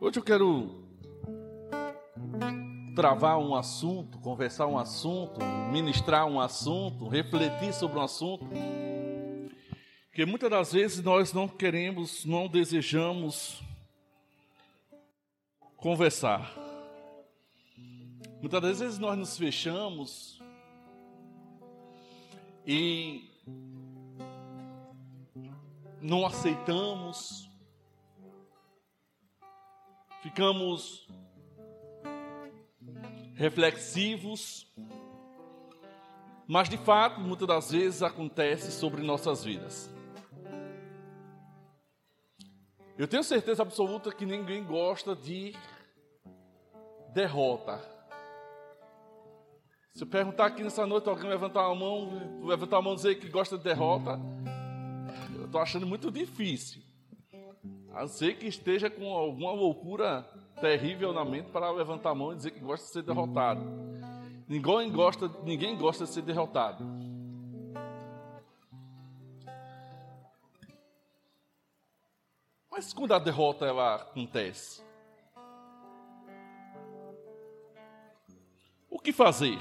Hoje eu quero travar um assunto, conversar um assunto, ministrar um assunto, refletir sobre um assunto. Que muitas das vezes nós não queremos, não desejamos conversar. Muitas das vezes nós nos fechamos e não aceitamos, ficamos reflexivos, mas de fato, muitas das vezes acontece sobre nossas vidas. Eu tenho certeza absoluta que ninguém gosta de derrota. Se eu perguntar aqui nessa noite, alguém levantar a mão, levantar a mão e dizer que gosta de derrota, eu estou achando muito difícil. A não ser que esteja com alguma loucura terrível na mente para levantar a mão e dizer que gosta de ser derrotado. Ninguém gosta, ninguém gosta de ser derrotado. Mas quando a derrota ela acontece, o que fazer?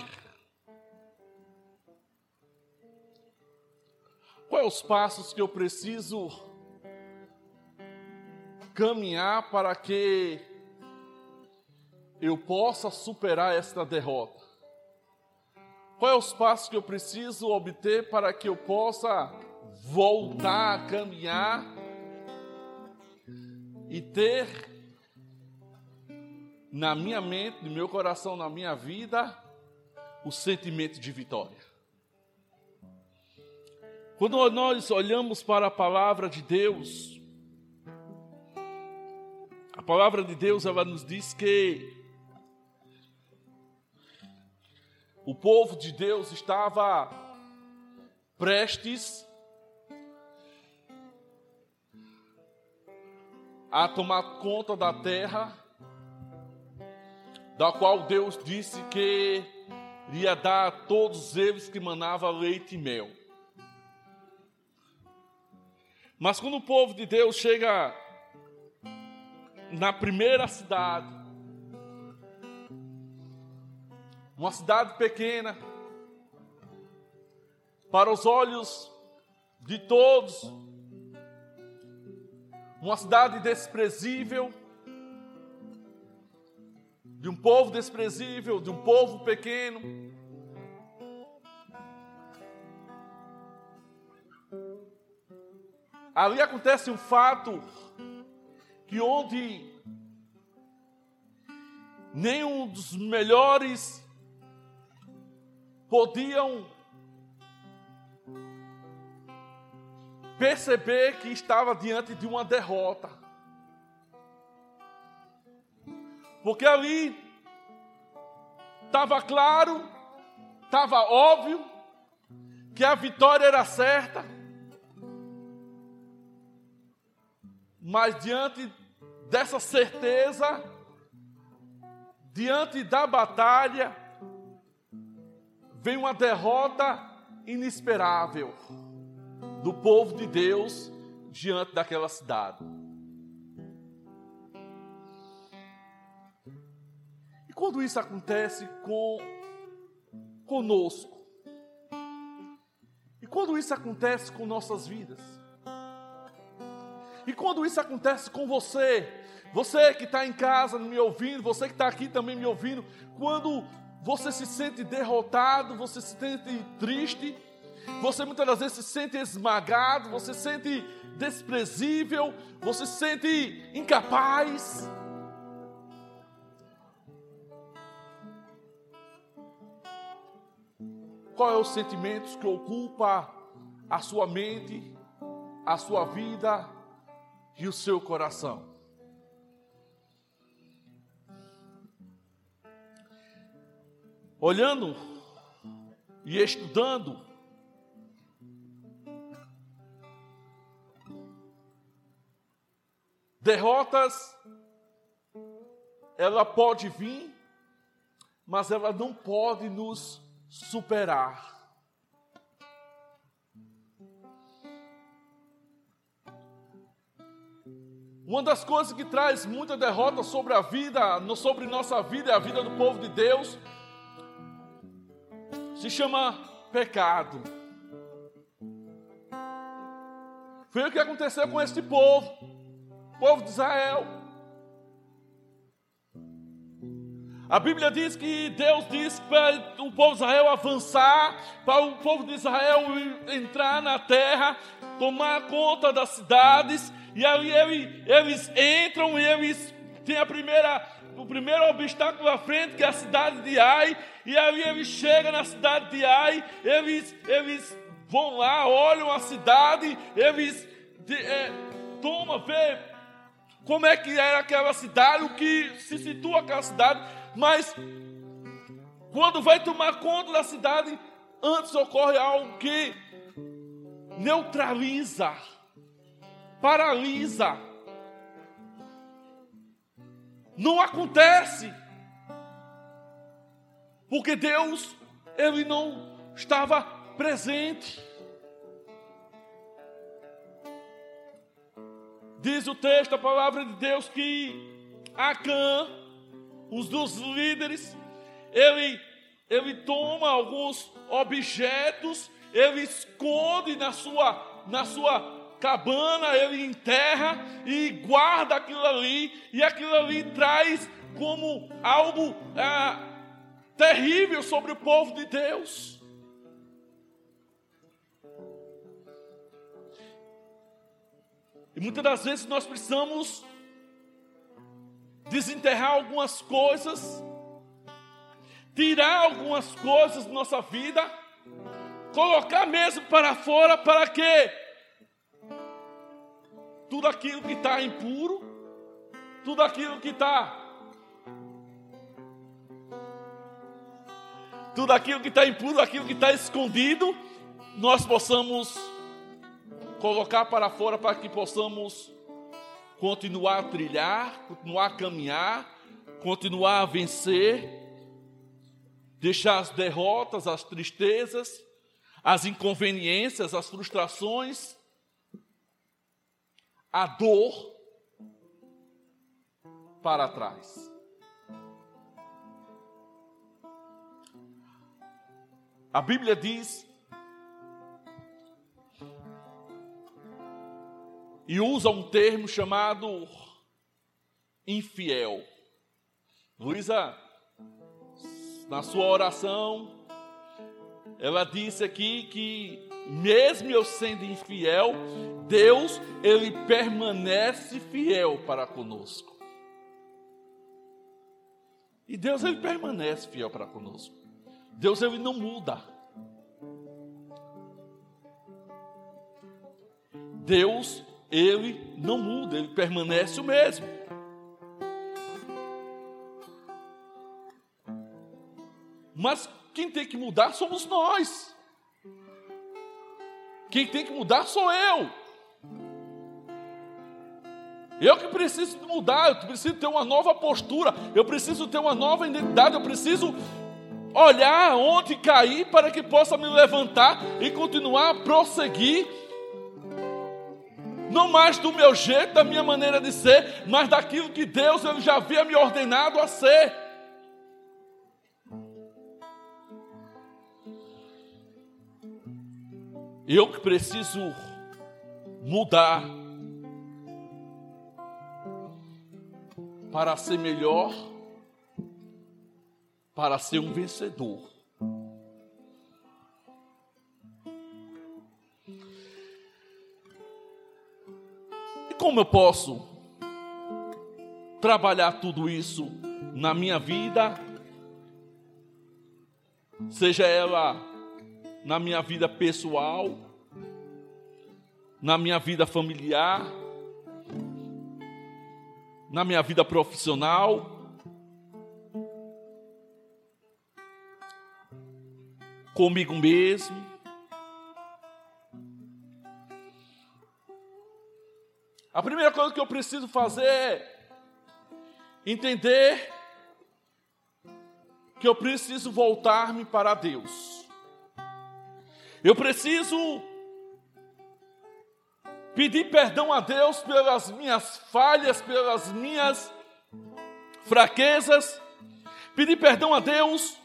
Quais os passos que eu preciso caminhar para que eu possa superar esta derrota? Quais os passos que eu preciso obter para que eu possa voltar a caminhar e ter na minha mente, no meu coração, na minha vida, o sentimento de vitória? Quando nós olhamos para a palavra de Deus, a palavra de Deus ela nos diz que o povo de Deus estava prestes a tomar conta da terra, da qual Deus disse que iria dar a todos eles que manava leite e mel. Mas quando o povo de Deus chega na primeira cidade, uma cidade pequena, para os olhos de todos, uma cidade desprezível, de um povo desprezível, de um povo pequeno, Ali acontece um fato que onde nenhum dos melhores podiam perceber que estava diante de uma derrota. Porque ali estava claro, estava óbvio que a vitória era certa. Mas diante dessa certeza, diante da batalha, vem uma derrota inesperável do povo de Deus diante daquela cidade. E quando isso acontece com conosco, e quando isso acontece com nossas vidas, e quando isso acontece com você, você que está em casa me ouvindo, você que está aqui também me ouvindo, quando você se sente derrotado, você se sente triste, você muitas das vezes se sente esmagado, você se sente desprezível, você se sente incapaz. Qual é os sentimentos que ocupa a sua mente, a sua vida, e o seu coração. Olhando e estudando, derrotas, ela pode vir, mas ela não pode nos superar. Uma das coisas que traz muita derrota sobre a vida, sobre nossa vida e a vida do povo de Deus, se chama pecado. Foi o que aconteceu com este povo, povo de Israel. A Bíblia diz que Deus disse para o povo de Israel avançar, para o povo de Israel entrar na terra, tomar conta das cidades, e aí eles entram e eles têm a primeira, o primeiro obstáculo à frente, que é a cidade de Ai, e aí eles chegam na cidade de Ai, eles, eles vão lá, olham a cidade, eles é, tomam, vê como é que era aquela cidade, o que se situa aquela cidade, mas quando vai tomar conta da cidade, antes ocorre algo que neutraliza, paralisa. Não acontece. Porque Deus, ele não estava presente. Diz o texto, a palavra de Deus, que Acã, os dos líderes, ele, ele toma alguns objetos, ele esconde na sua, na sua cabana, ele enterra e guarda aquilo ali, e aquilo ali traz como algo ah, terrível sobre o povo de Deus. E muitas das vezes nós precisamos desenterrar algumas coisas, tirar algumas coisas da nossa vida, colocar mesmo para fora, para que tudo aquilo que está impuro, tudo aquilo que está. Tudo aquilo que está impuro, aquilo que está escondido, nós possamos colocar para fora para que possamos continuar a trilhar, continuar a caminhar, continuar a vencer, deixar as derrotas, as tristezas, as inconveniências, as frustrações, a dor para trás. A Bíblia diz e usa um termo chamado infiel. Luísa, na sua oração, ela disse aqui que mesmo eu sendo infiel, Deus, ele permanece fiel para conosco. E Deus, ele permanece fiel para conosco. Deus, ele não muda. Deus, ele não muda, ele permanece o mesmo. Mas quem tem que mudar somos nós. Quem tem que mudar sou eu. Eu que preciso mudar, eu preciso ter uma nova postura, eu preciso ter uma nova identidade, eu preciso olhar onde cair para que possa me levantar e continuar a prosseguir não mais do meu jeito, da minha maneira de ser, mas daquilo que Deus já havia me ordenado a ser. Eu que preciso mudar para ser melhor, para ser um vencedor. como eu posso trabalhar tudo isso na minha vida, seja ela na minha vida pessoal, na minha vida familiar, na minha vida profissional, comigo mesmo. A primeira coisa que eu preciso fazer é entender que eu preciso voltar-me para Deus. Eu preciso pedir perdão a Deus pelas minhas falhas, pelas minhas fraquezas, pedir perdão a Deus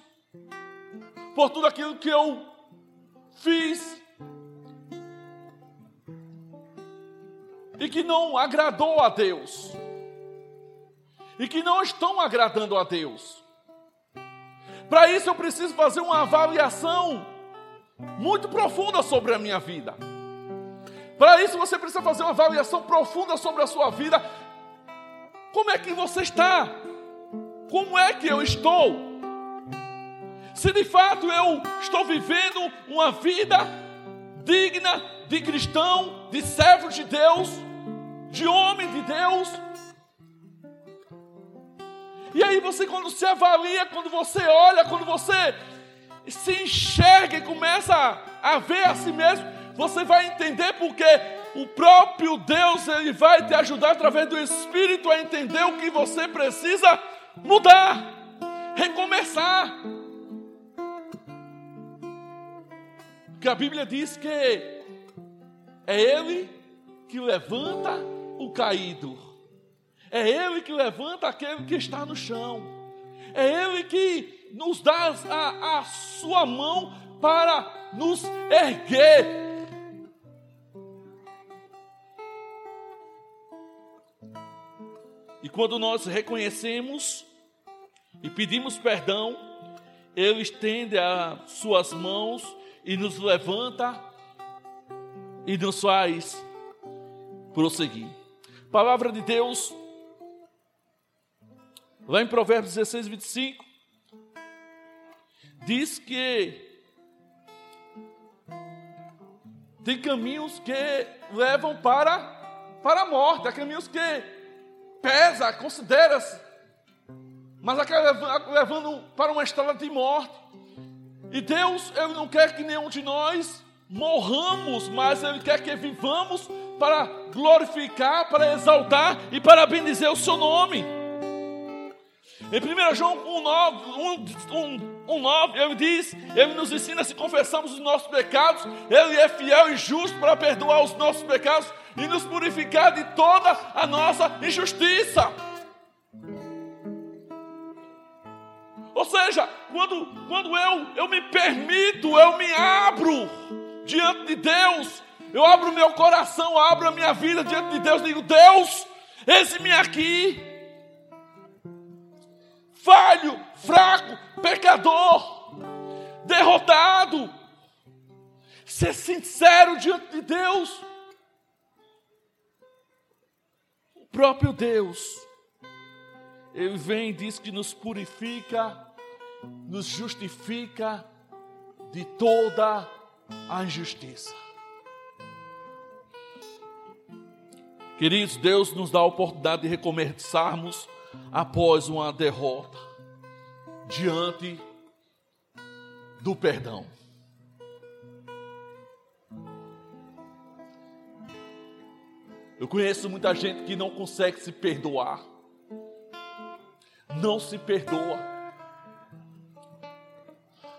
por tudo aquilo que eu fiz e que não agradou a Deus, e que não estão agradando a Deus. Para isso eu preciso fazer uma avaliação muito profunda sobre a minha vida. Para isso você precisa fazer uma avaliação profunda sobre a sua vida. Como é que você está? Como é que eu estou? Se de fato eu estou vivendo uma vida digna de cristão, de servo de Deus, de homem de Deus. E aí você quando se avalia, quando você olha, quando você se enxerga e começa a, ver a si mesmo, você vai entender porque o próprio Deus ele vai te ajudar através do Espírito a entender o que você precisa mudar, recomeçar. Porque a Bíblia diz que é Ele que levanta o caído. É Ele que levanta aquele que está no chão. É Ele que nos dá a, a sua mão para nos erguer. E quando nós reconhecemos e pedimos perdão, Ele estende as suas mãos e nos levanta e nos faz prosseguir. Palavra de Deus, lá em Provérbios 16, 25, diz que tem caminhos que levam para, para a morte, há caminhos que pesa, considera mas acaba levando para uma estrada de morte. E Deus, Ele não quer que nenhum de nós morramos, mas Ele quer que vivamos para glorificar, para exaltar e para bendizer o seu nome. Em 1 João 1,9, 1, 1, 9, ele diz, ele nos ensina se confessamos os nossos pecados, ele é fiel e justo para perdoar os nossos pecados e nos purificar de toda a nossa injustiça. Ou seja, quando, quando eu, eu me permito, eu me abro diante de Deus, eu abro meu coração, abro a minha vida diante de Deus, digo: Deus, eis-me aqui, falho, fraco, pecador, derrotado. Ser sincero diante de Deus. O próprio Deus, Ele vem e diz que nos purifica, nos justifica de toda a injustiça. Queridos, Deus nos dá a oportunidade de recomeçarmos após uma derrota diante do perdão. Eu conheço muita gente que não consegue se perdoar, não se perdoa,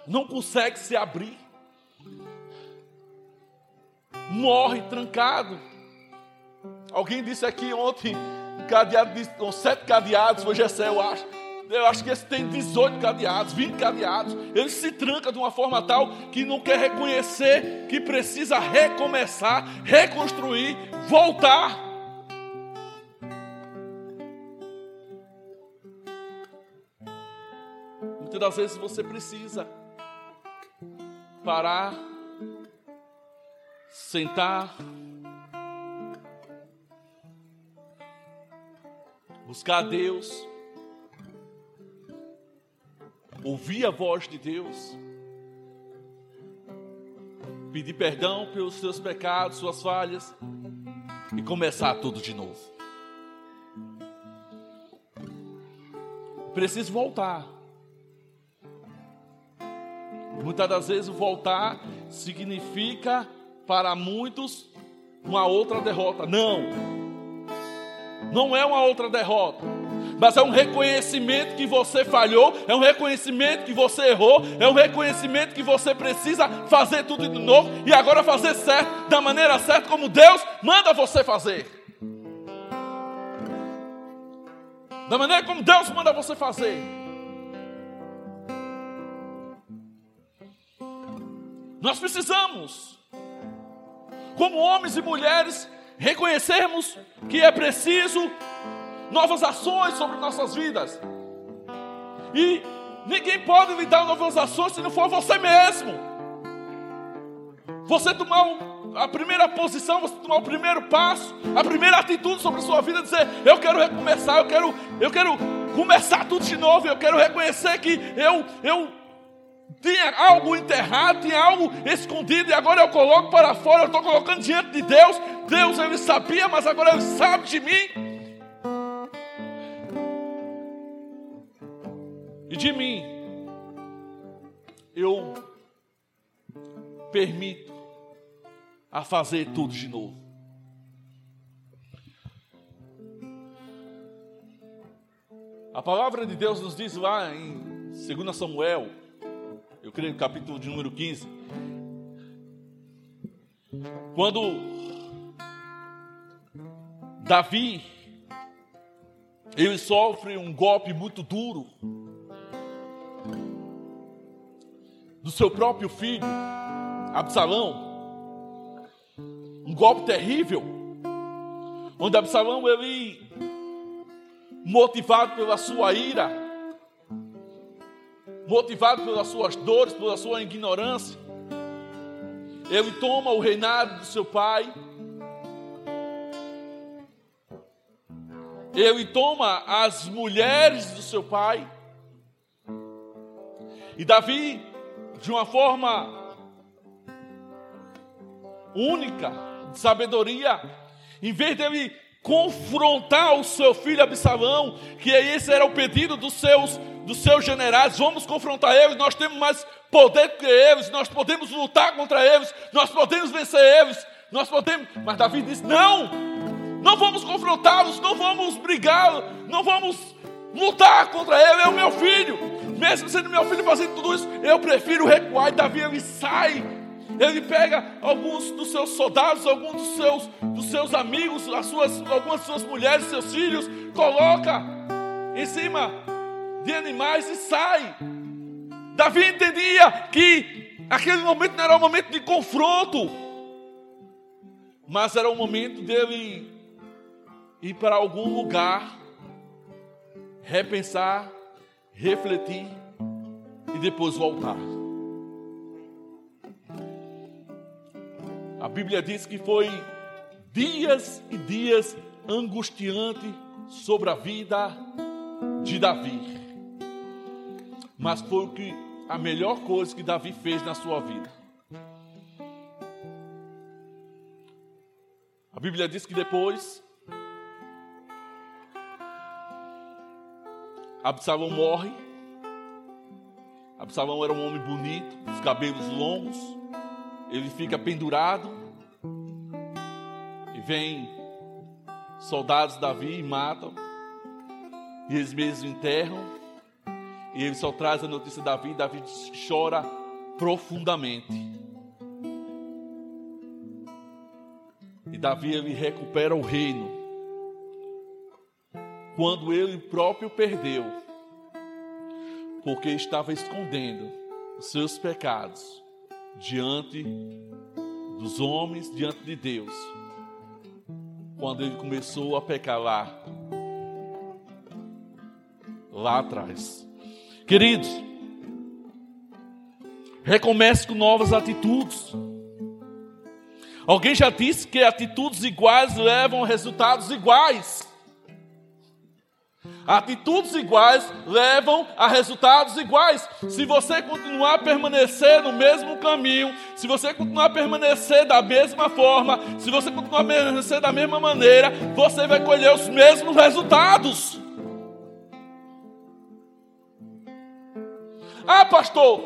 não consegue se abrir, morre trancado Alguém disse aqui ontem, cadeado de, sete cadeados, foi Gessé, eu acho. Eu acho que esse tem 18 cadeados, 20 cadeados. Ele se tranca de uma forma tal que não quer reconhecer que precisa recomeçar, reconstruir, voltar. Muitas das vezes você precisa parar, sentar, buscar a Deus, ouvir a voz de Deus, pedir perdão pelos seus pecados, suas falhas e começar tudo de novo. Preciso voltar. Muitas das vezes voltar significa para muitos uma outra derrota. Não. Não é uma outra derrota. mas é um reconhecimento que você falhou, é um reconhecimento que você errou, é um reconhecimento que você precisa fazer tudo de novo e agora fazer certo, da maneira certa, como Deus manda você fazer. Da maneira como Deus manda você fazer. Nós precisamos, como homens e mulheres, reconhecermos que é preciso novas ações sobre nossas vidas. E ninguém pode lhe dar novas ações se não for você mesmo. Você tomar a primeira posição, você tomar o primeiro passo, a primeira atitude sobre a sua vida, dizer: Eu quero recomeçar, eu quero, eu quero começar tudo de novo, eu quero reconhecer que eu, eu tinha algo enterrado, tinha algo escondido e agora eu coloco para fora, eu estou colocando diante de Deus. Deus ele sabia, mas agora ele sabe de mim. E de mim, eu permito a fazer tudo de novo. A palavra de Deus nos diz lá em 2 Samuel, creio capítulo de número 15, quando Davi ele sofre um golpe muito duro do seu próprio filho, Absalão. Um golpe terrível, onde Absalão, ele, motivado pela sua ira, motivado pelas suas dores, pela sua ignorância, ele toma o reinado do seu pai, ele toma as mulheres do seu pai, e Davi de uma forma única, de sabedoria, em vez dele confrontar o seu filho Absalão, que esse era o pedido dos seus, dos seus generais, vamos confrontar eles, nós temos mais poder que eles, nós podemos lutar contra eles, nós podemos vencer eles, nós podemos. Mas Davi disse: não, não vamos confrontá-los, não vamos brigar, não vamos lutar contra ele, é o meu filho mesmo sendo meu filho fazendo tudo isso, eu prefiro recuar. E Davi ele sai, ele pega alguns dos seus soldados, alguns dos seus, dos seus amigos, as suas, algumas de suas mulheres, seus filhos, coloca em cima de animais e sai. Davi entendia que aquele momento não era um momento de confronto, mas era um momento dele ir para algum lugar, repensar refletir e depois voltar. A Bíblia diz que foi dias e dias angustiante sobre a vida de Davi. Mas foi o que a melhor coisa que Davi fez na sua vida. A Bíblia diz que depois Absalão morre. Absalão era um homem bonito, os cabelos longos. Ele fica pendurado. E vem soldados Davi e matam. E eles mesmos enterram. E ele só traz a notícia de Davi. Davi chora profundamente. E Davi ele recupera o reino quando ele próprio perdeu, porque estava escondendo os seus pecados diante dos homens, diante de Deus. Quando ele começou a pecar lá, lá atrás. Queridos, recomece com novas atitudes. Alguém já disse que atitudes iguais levam a resultados iguais. Atitudes iguais levam a resultados iguais. Se você continuar a permanecer no mesmo caminho, se você continuar a permanecer da mesma forma, se você continuar a permanecer da mesma maneira, você vai colher os mesmos resultados. Ah, pastor,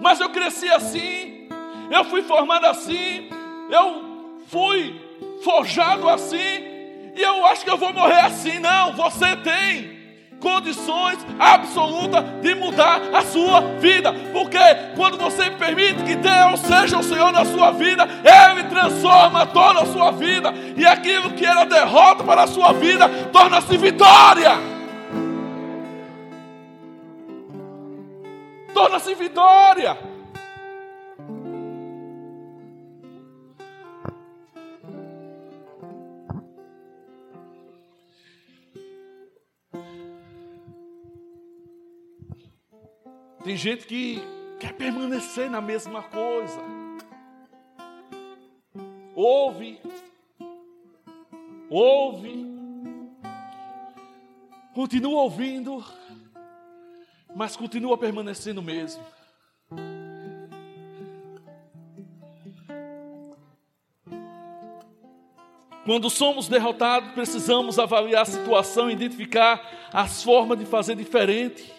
mas eu cresci assim, eu fui formado assim, eu fui forjado assim, E eu acho que eu vou morrer assim. Não, você tem condições absolutas de mudar a sua vida. Porque quando você permite que Deus seja o Senhor na sua vida, Ele transforma toda a sua vida. E aquilo que era derrota para a sua vida torna-se vitória. Torna-se vitória. Tem gente que quer permanecer na mesma coisa. Ouve, ouve, continua ouvindo, mas continua permanecendo mesmo. Quando somos derrotados, precisamos avaliar a situação, identificar as formas de fazer diferente.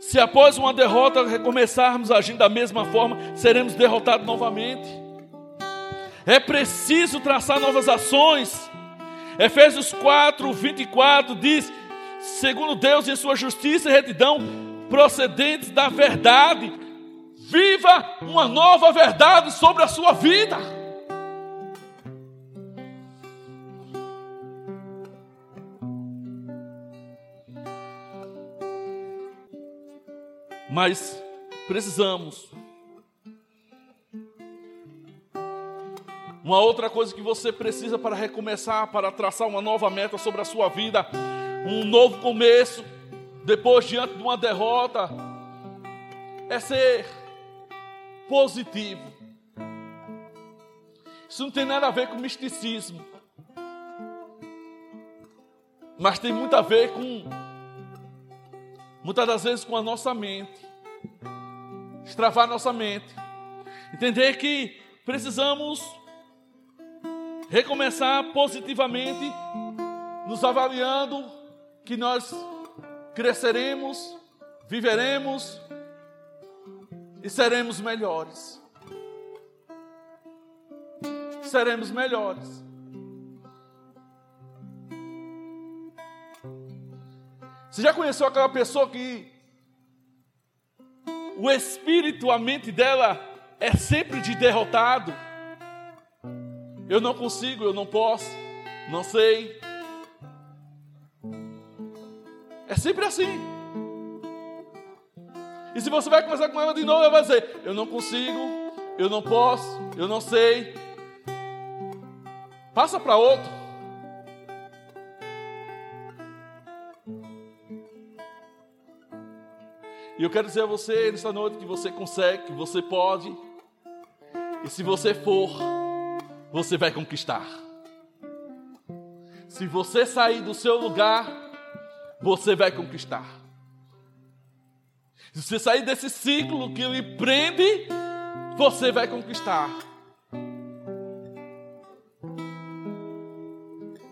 Se após uma derrota recomeçarmos agindo da mesma forma, seremos derrotados novamente. É preciso traçar novas ações. Efésios 4, 24 diz: segundo Deus em sua justiça e retidão, procedentes da verdade, viva uma nova verdade sobre a sua vida. Mas precisamos. Uma outra coisa que você precisa para recomeçar, para traçar uma nova meta sobre a sua vida, um novo começo, depois diante de uma derrota, é ser positivo. Isso não tem nada a ver com misticismo, mas tem muito a ver com, muitas das vezes, com a nossa mente destravar nossa mente, entender que precisamos recomeçar positivamente, nos avaliando que nós cresceremos, viveremos e seremos melhores. Seremos melhores. Você já conheceu aquela pessoa que o espírito, a mente dela é sempre de derrotado. Eu não consigo, eu não posso, não sei. É sempre assim. E se você vai conversar com ela de novo, ela vai dizer: Eu não consigo, eu não posso, eu não sei. Passa para outro. E eu quero dizer a você nesta noite que você consegue, que você pode. E se você for, você vai conquistar. Se você sair do seu lugar, você vai conquistar. Se você sair desse ciclo que lhe prende, você vai conquistar.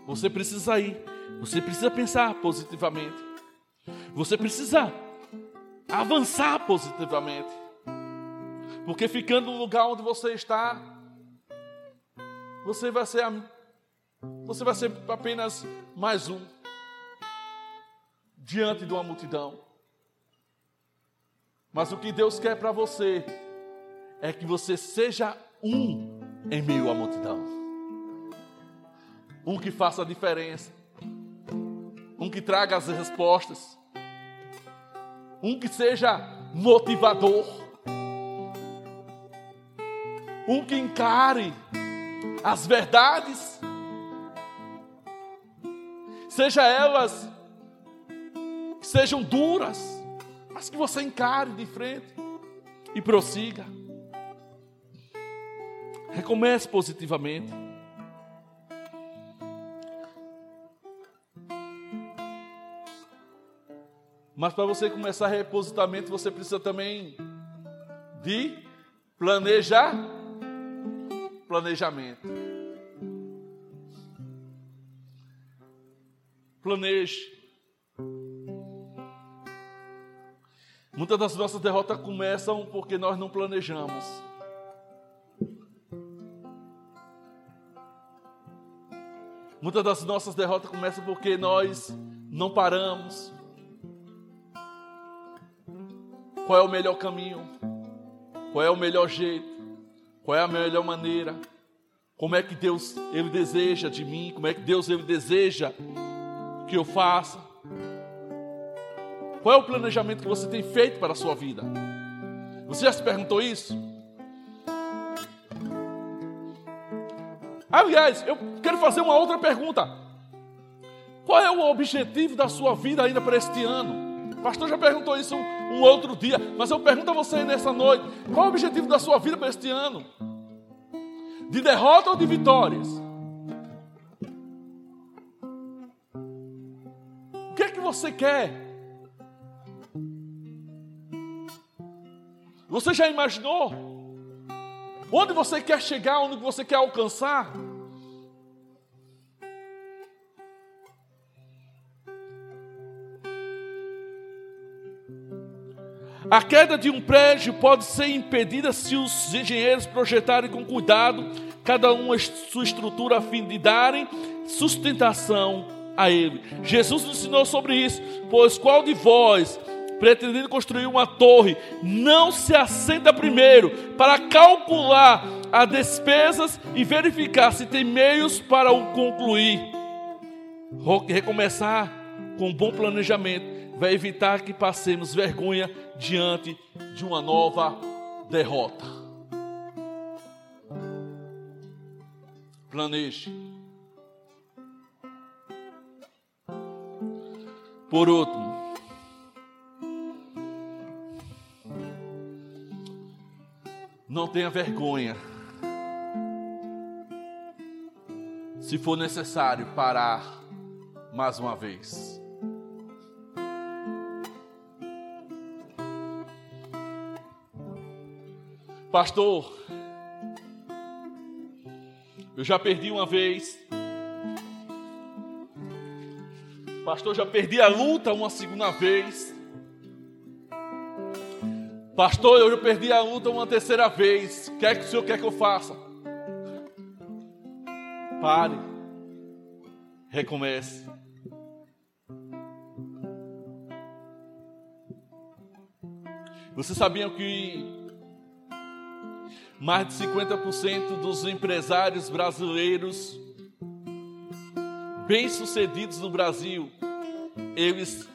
Você precisa sair. Você precisa pensar positivamente. Você precisa avançar positivamente. Porque ficando no lugar onde você está, você vai ser você vai ser apenas mais um diante de uma multidão. Mas o que Deus quer para você é que você seja um em meio à multidão. Um que faça a diferença. Um que traga as respostas um que seja motivador, um que encare as verdades, seja elas que sejam duras, mas que você encare de frente e prossiga. Recomece positivamente. Mas para você começar repositamento, você precisa também de planejar planejamento. Planeje. Muitas das nossas derrotas começam porque nós não planejamos. Muitas das nossas derrotas começam porque nós não paramos. Qual é o melhor caminho? Qual é o melhor jeito? Qual é a melhor maneira? Como é que Deus ele deseja de mim? Como é que Deus ele deseja que eu faça? Qual é o planejamento que você tem feito para a sua vida? Você já se perguntou isso? Aliás, eu quero fazer uma outra pergunta. Qual é o objetivo da sua vida ainda para este ano? O pastor já perguntou isso um, um outro dia, mas eu pergunto a você nessa noite: qual é o objetivo da sua vida para este ano? De derrota ou de vitórias? O que é que você quer? Você já imaginou? Onde você quer chegar, onde você quer alcançar? A queda de um prédio pode ser impedida se os engenheiros projetarem com cuidado cada um a sua estrutura a fim de darem sustentação a ele. Jesus ensinou sobre isso, pois qual de vós pretendendo construir uma torre, não se assenta primeiro para calcular as despesas e verificar se tem meios para o concluir. Recomeçar com um bom planejamento vai evitar que passemos vergonha diante de uma nova derrota. Planeje. Por último, Não tenha vergonha. Se for necessário parar mais uma vez. Pastor, eu já perdi uma vez. Pastor, já perdi a luta uma segunda vez. Pastor, eu perdi a luta uma terceira vez. O que é que o senhor quer que eu faça? Pare. Recomece. Vocês sabiam que mais de 50% dos empresários brasileiros bem-sucedidos no Brasil, eles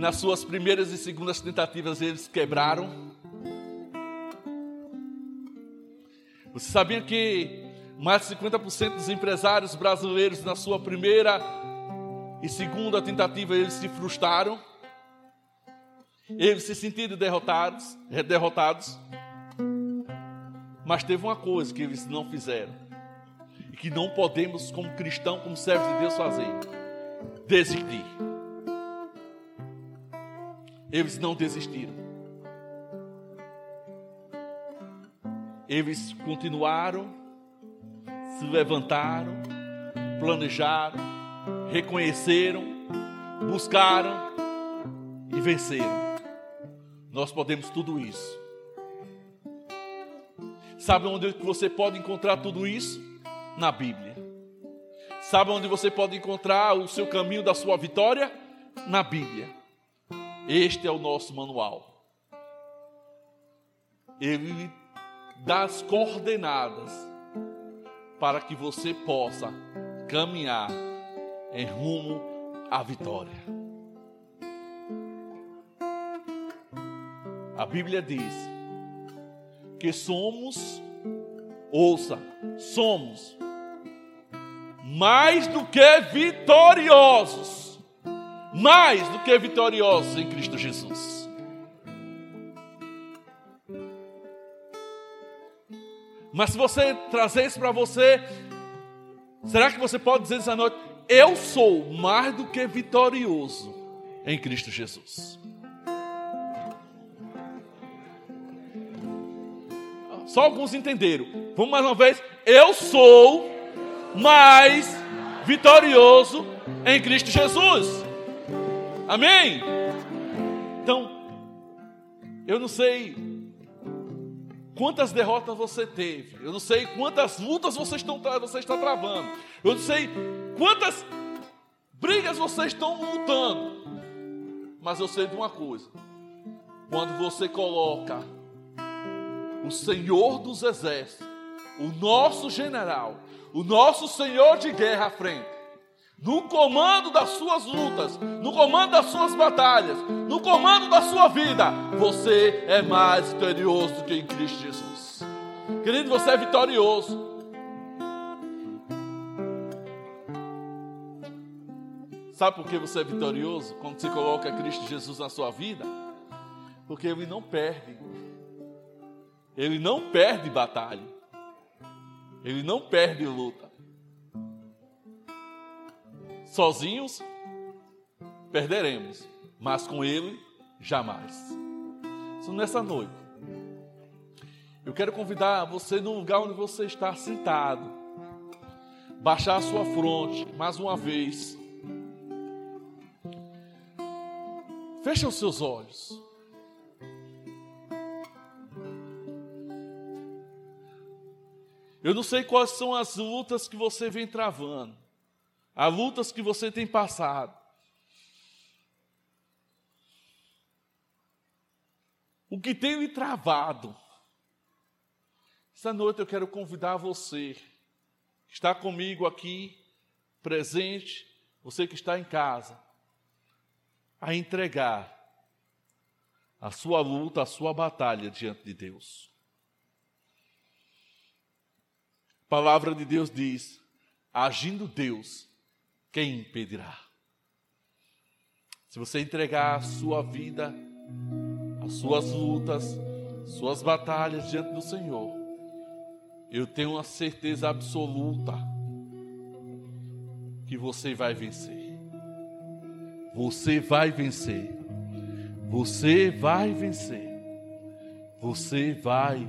nas suas primeiras e segundas tentativas eles quebraram. Você sabia que mais de 50% dos empresários brasileiros na sua primeira e segunda tentativa eles se frustraram? Eles se sentiram derrotados, derrotados. Mas teve uma coisa que eles não fizeram e que não podemos como cristão, como servos de Deus fazer: desistir. Eles não desistiram. Eles continuaram, se levantaram, planejaram, reconheceram, buscaram e venceram. Nós podemos tudo isso. Sabe onde você pode encontrar tudo isso? Na Bíblia. Sabe onde você pode encontrar o seu caminho da sua vitória? Na Bíblia. Este é o nosso manual. Ele dá as coordenadas para que você possa caminhar em rumo à vitória. A Bíblia diz que somos, ouça, somos mais do que vitoriosos mais do que vitoriosos em Cristo Jesus. Mas se você trazer isso para você, será que você pode dizer essa noite: Eu sou mais do que vitorioso em Cristo Jesus? Só alguns entenderam. Vamos mais uma vez. Eu sou mais vitorioso em Cristo Jesus. Amém? Então, eu não sei quantas derrotas você teve, eu não sei quantas lutas você está, você está travando, eu não sei quantas brigas vocês estão lutando. Mas eu sei de uma coisa: quando você coloca o Senhor dos Exércitos, o nosso general, o nosso Senhor de guerra à frente, no comando das suas lutas, no comando das suas batalhas, no comando da sua vida, você é mais vitorioso do que em Cristo Jesus. Querido, você é vitorioso. Sabe por que você é vitorioso quando você coloca Cristo Jesus na sua vida? Porque ele não perde. Ele não perde batalha. Ele não perde luta. Sozinhos perderemos, mas com ele jamais. Isso nessa noite. Eu quero convidar você no lugar onde você está sentado. Baixar a sua fronte mais uma vez Feche os seus olhos. Eu não sei quais são as lutas que você vem travando, as lutas que você tem passado. O que tem lhe travado. Esta noite eu quero convidar você, que está comigo aqui, presente, você que está em casa, a entregar a sua luta, a sua batalha diante de Deus. A palavra de Deus diz: agindo Deus, quem impedirá? Se você entregar a sua vida, as suas lutas, suas batalhas diante do Senhor, eu tenho uma certeza absoluta que você vai vencer. Você vai vencer. Você vai vencer. Você vai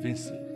vencer.